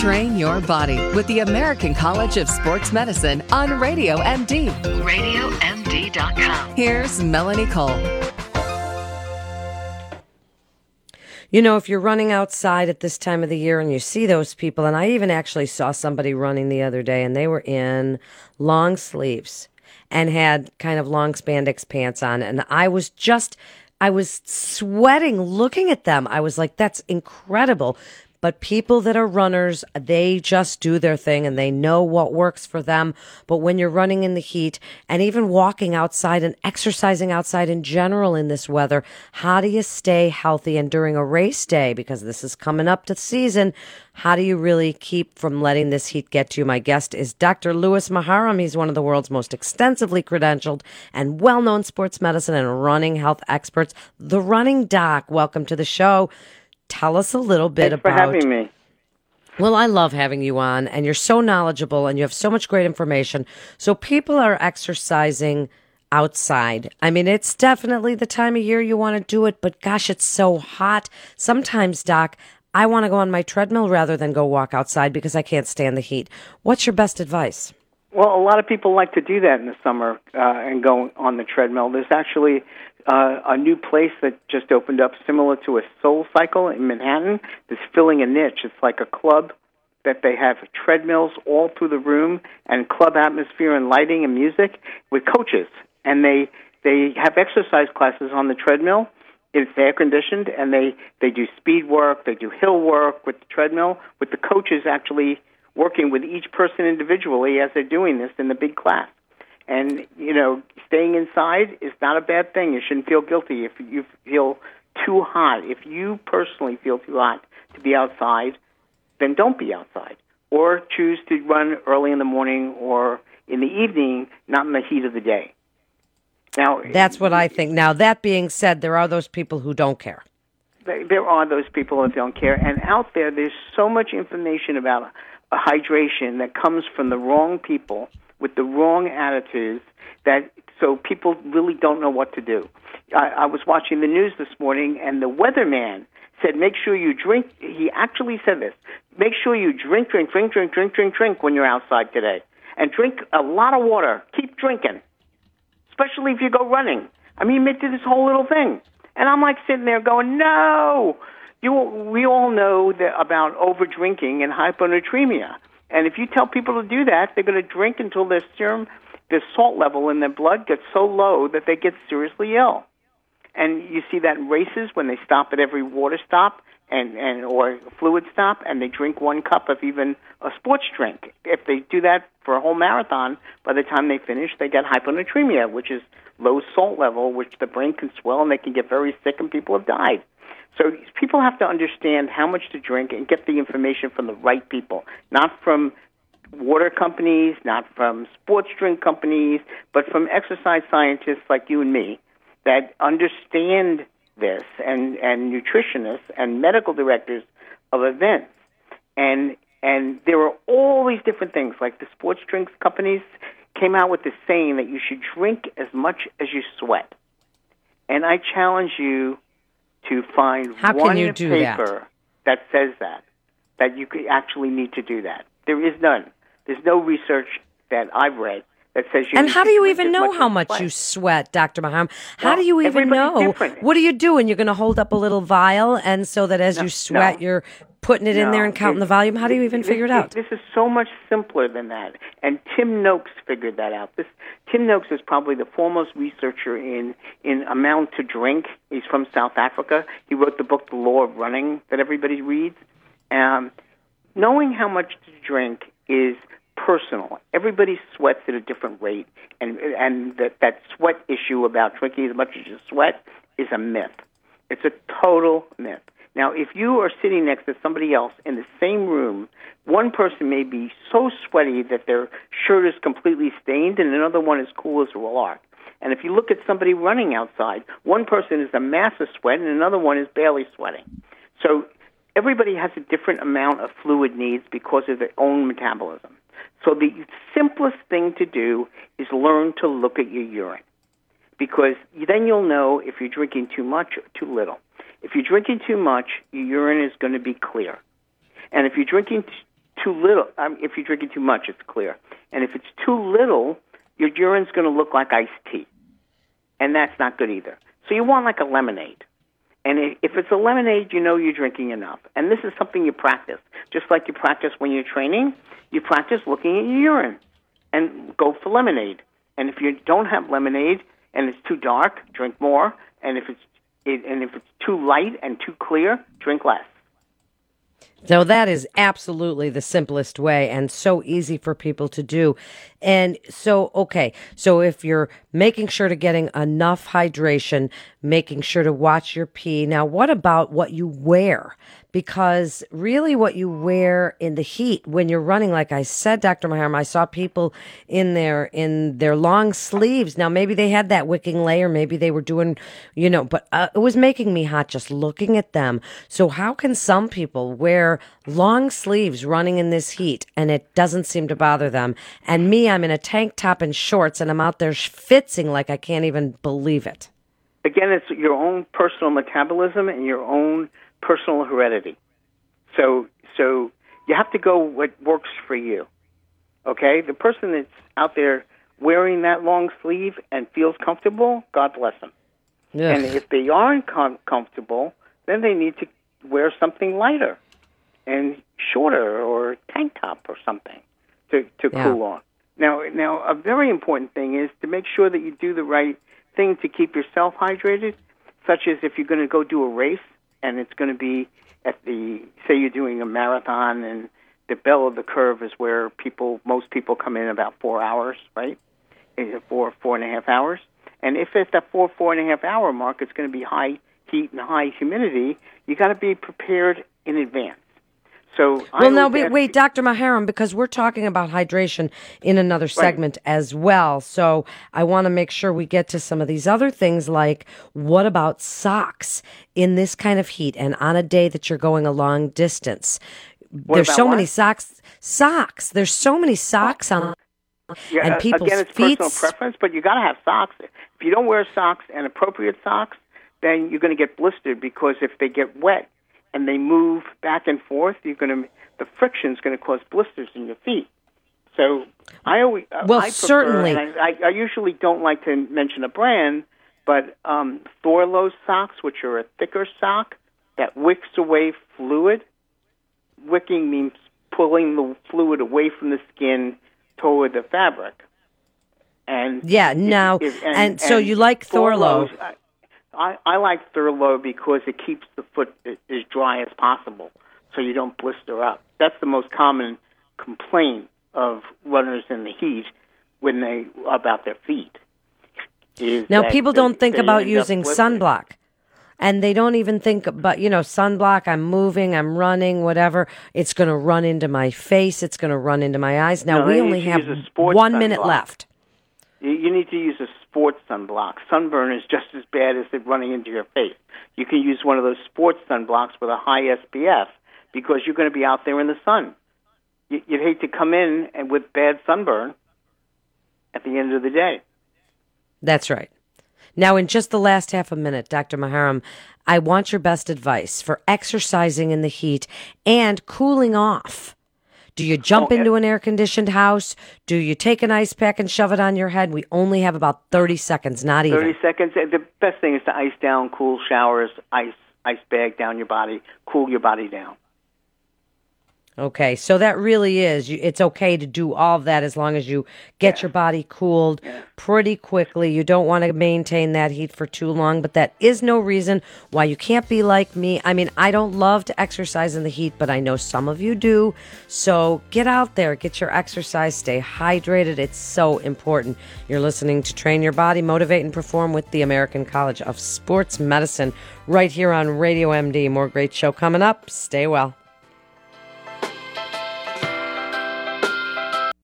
Train your body with the American College of Sports Medicine on Radio MD. RadioMD.com. Here's Melanie Cole. You know, if you're running outside at this time of the year and you see those people, and I even actually saw somebody running the other day and they were in long sleeves and had kind of long spandex pants on. And I was just, I was sweating looking at them. I was like, that's incredible. But people that are runners, they just do their thing and they know what works for them. But when you're running in the heat and even walking outside and exercising outside in general in this weather, how do you stay healthy? And during a race day, because this is coming up to season, how do you really keep from letting this heat get to you? My guest is Dr. Louis Maharam. He's one of the world's most extensively credentialed and well known sports medicine and running health experts. The running doc. Welcome to the show tell us a little bit Thanks about for having me. well, I love having you on, and you're so knowledgeable and you have so much great information. So, people are exercising outside. I mean, it's definitely the time of year you want to do it, but gosh, it's so hot. Sometimes, Doc, I want to go on my treadmill rather than go walk outside because I can't stand the heat. What's your best advice? Well, a lot of people like to do that in the summer uh, and go on the treadmill. There's actually uh, a new place that just opened up, similar to a Soul Cycle in Manhattan. That's filling a niche. It's like a club that they have treadmills all through the room and club atmosphere and lighting and music with coaches, and they they have exercise classes on the treadmill. It's air conditioned, and they they do speed work, they do hill work with the treadmill, with the coaches actually working with each person individually as they're doing this in the big class. And you know, staying inside is not a bad thing. You shouldn't feel guilty if you feel too hot. If you personally feel too hot to be outside, then don't be outside. Or choose to run early in the morning or in the evening, not in the heat of the day. Now, That's what I think. Now, that being said, there are those people who don't care. there are those people that don't care. And out there, there's so much information about hydration that comes from the wrong people with the wrong attitudes that so people really don't know what to do. I, I was watching the news this morning, and the weatherman said, "Make sure you drink." He actually said this: "Make sure you drink, drink, drink, drink, drink, drink, drink when you're outside today, and drink a lot of water. Keep drinking, especially if you go running." I mean, he did this whole little thing, and I'm like sitting there going, "No." You, we all know that about over drinking and hyponatremia. And if you tell people to do that, they're going to drink until their serum, their salt level in their blood gets so low that they get seriously ill. And you see that in races when they stop at every water stop and, and or fluid stop, and they drink one cup of even a sports drink. If they do that for a whole marathon, by the time they finish, they get hyponatremia, which is low salt level, which the brain can swell and they can get very sick, and people have died. So people have to understand how much to drink and get the information from the right people, not from water companies, not from sports drink companies, but from exercise scientists like you and me that understand this and, and nutritionists and medical directors of events. And and there are all these different things, like the sports drinks companies came out with this saying that you should drink as much as you sweat. And I challenge you to find How can one you do that? paper that? says that that you could actually need to do that. There is none. There's no research that I've read that says you. And how do you even know how much sweat. you sweat, Dr. Maharam? How Well, do you even know? different. What are you doing? You're going to hold up a little vial, and so that as No, you sweat, no. you're putting it in there and counting it- the volume. How do you even this- figure it out? This is so much simpler than that. And Tim Noakes figured that out. This Tim Noakes is probably the foremost researcher in in amount to drink. He's from South Africa. He wrote the book The Lore of Running that everybody reads. Um, knowing how much to drink is personal. Everybody sweats at a different rate, and and that that sweat issue about drinking as much as you sweat is a myth. It's a total myth. Now, if you are sitting next to somebody else in the same room, one person may be so sweaty that their shirt is completely stained, and another one is cool as a lark. And if you look at somebody running outside, one person is a mass of sweat, and another one is barely sweating. So everybody has a different amount of fluid needs because of their own metabolism. So the simplest thing to do is learn to look at your urine because then you'll know if you're drinking too much or too little. If you're drinking too much, your urine is going to be clear. And if you're drinking too little, um, if you're drinking too much, it's clear. And if it's too little, your urine's going to look like iced tea, and that's not good either. So you want like a lemonade. And if it's a lemonade, you know you're drinking enough. And this is something you practice. Just like you practice when you're training, you practice looking at your urine and go for lemonade. And if you don't have lemonade and it's too dark, drink more. And if it's it, and if it's too light and too clear, drink less. So that is absolutely the simplest way and so easy for people to do. And so, okay, so if you're making sure to getting enough hydration, making sure to watch your pee. Now, what about what you wear? Because really what you wear in the heat when you're running, like I said, Dr. Maharam, I saw people in their, in their long sleeves. Now, maybe they had that wicking layer. Maybe they were doing, you know, but uh, it was making me hot just looking at them. So how can some people wear long sleeves running in this heat and it doesn't seem to bother them? And me, I'm in a tank top and shorts and I'm out there fitzing like I can't even believe it. Again, it's your own personal metabolism and your own personal heredity. So, so you have to go what works for you. Okay, the person that's out there wearing that long sleeve and feels comfortable, God bless them. And if they aren't com- comfortable, then they need to wear something lighter and shorter or tank top or something to to Yeah. cool off. Now, now a very important thing is to make sure that you do the right thing to keep yourself hydrated, such as if you're going to go do a race and it's going to be at the say you're doing a marathon and the bell of the curve is where people most people come in about four hours, right? Four four and a half hours. And if at that four four and a half hour mark, it's going to be high heat and high humidity. You got to be prepared in advance. So Well, now wait, wait, Dr. Maharam, because we're talking about hydration in another segment as well. So I want to make sure we get to some of these other things, like what about socks in this kind of heat and on a day that you're going a long distance? There's so what? many socks. Socks. There's so many socks on. Yeah, and uh, people's again, it's personal preference, but you got to have socks. If you don't wear socks and appropriate socks, then you're going to get blistered because if they get wet and they move back and forth, you're going to the friction is going to cause blisters in your feet. So I always uh, Well, I prefer, certainly. I, I, usually don't like to mention a brand, but um, Thorlo socks, which are a thicker sock that wicks away fluid. Wicking means pulling the fluid away from the skin toward the fabric. And Yeah, now, and so you like Thorlo. Thorlos, I, I, like Thorlo because it keeps the foot as dry as possible, so you don't blister up. That's the most common complaint of runners in the heat when they about their feet. Now, people don't think about using sunblock. And they don't even think about, you know, sunblock. I'm moving, I'm running, whatever. It's going to run into my face. It's going to run into my eyes. Now, No, we only have use a sports one minute left. You, need to use a sports sunblock. Sunburn is just as bad as it running into your face. You can use one of those sports sunblocks with a high SPF because you're going to be out there in the sun. You, you'd hate to come in and with bad sunburn at the end of the day. That's right. Now, in just the last half a minute, Dr. Maharam, I want your best advice for exercising in the heat and cooling off. Do you jump Oh, into an air conditioned house? Do you take an ice pack and shove it on your head? We only have about 30 seconds, not even. 30 seconds. The best thing is to ice down, cool showers, ice ice bag down your body, cool your body down. Okay, so that really is. It's okay to do all of that as long as you get your body cooled pretty quickly. You don't want to maintain that heat for too long, but that is no reason why you can't be like me. I mean, I don't love to exercise in the heat, but I know some of you do. So get out there, get your exercise, stay hydrated. It's so important. You're listening to Train Your Body, Motivate, and Perform with the American College of Sports Medicine right here on Radio MD. More great show coming up. Stay well.